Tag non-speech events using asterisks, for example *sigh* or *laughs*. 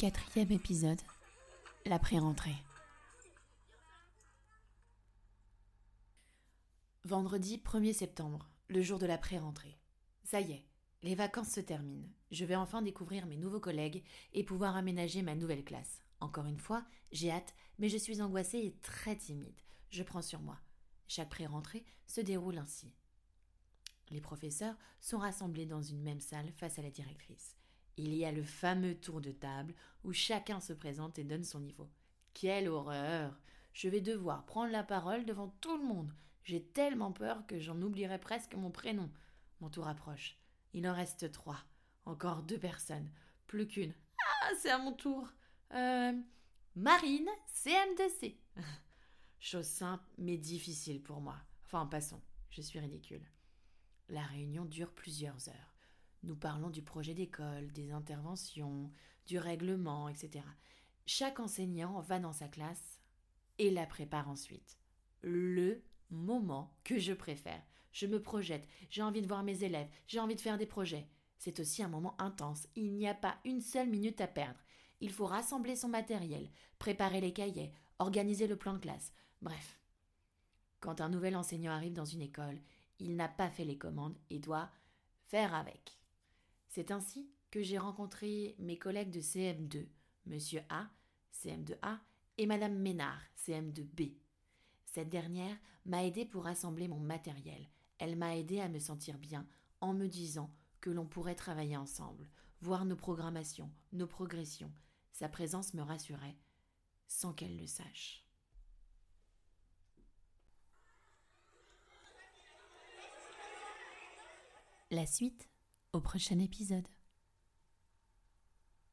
Quatrième épisode, la pré-rentrée. Vendredi 1er septembre, le jour de la pré-rentrée. Ça y est, les vacances se terminent. Je vais enfin découvrir mes nouveaux collègues et pouvoir aménager ma nouvelle classe. Encore une fois, j'ai hâte, mais je suis angoissée et très timide. Je prends sur moi. Chaque pré-rentrée se déroule ainsi. Les professeurs sont rassemblés dans une même salle face à la directrice. Il y a le fameux tour de table où chacun se présente et donne son niveau. Quelle horreur Je vais devoir prendre la parole devant tout le monde. J'ai tellement peur que j'en oublierai presque mon prénom. Mon tour approche. Il en reste trois. Encore deux personnes. Plus qu'une. Ah, c'est à mon tour. Euh, Marine, CM2C. *laughs* Chose simple mais difficile pour moi. Enfin, passons. Je suis ridicule. La réunion dure plusieurs heures. Nous parlons du projet d'école, des interventions, du règlement, etc. Chaque enseignant va dans sa classe et la prépare ensuite. Le moment que je préfère. Je me projette, j'ai envie de voir mes élèves, j'ai envie de faire des projets. C'est aussi un moment intense, il n'y a pas une seule minute à perdre. Il faut rassembler son matériel, préparer les cahiers, organiser le plan de classe, bref. Quand un nouvel enseignant arrive dans une école, il n'a pas fait les commandes et doit faire avec. C'est ainsi que j'ai rencontré mes collègues de CM2, Monsieur A, CM2A, et Madame Ménard, CM2B. Cette dernière m'a aidé pour rassembler mon matériel. Elle m'a aidé à me sentir bien en me disant que l'on pourrait travailler ensemble, voir nos programmations, nos progressions. Sa présence me rassurait, sans qu'elle le sache. La suite au prochain épisode.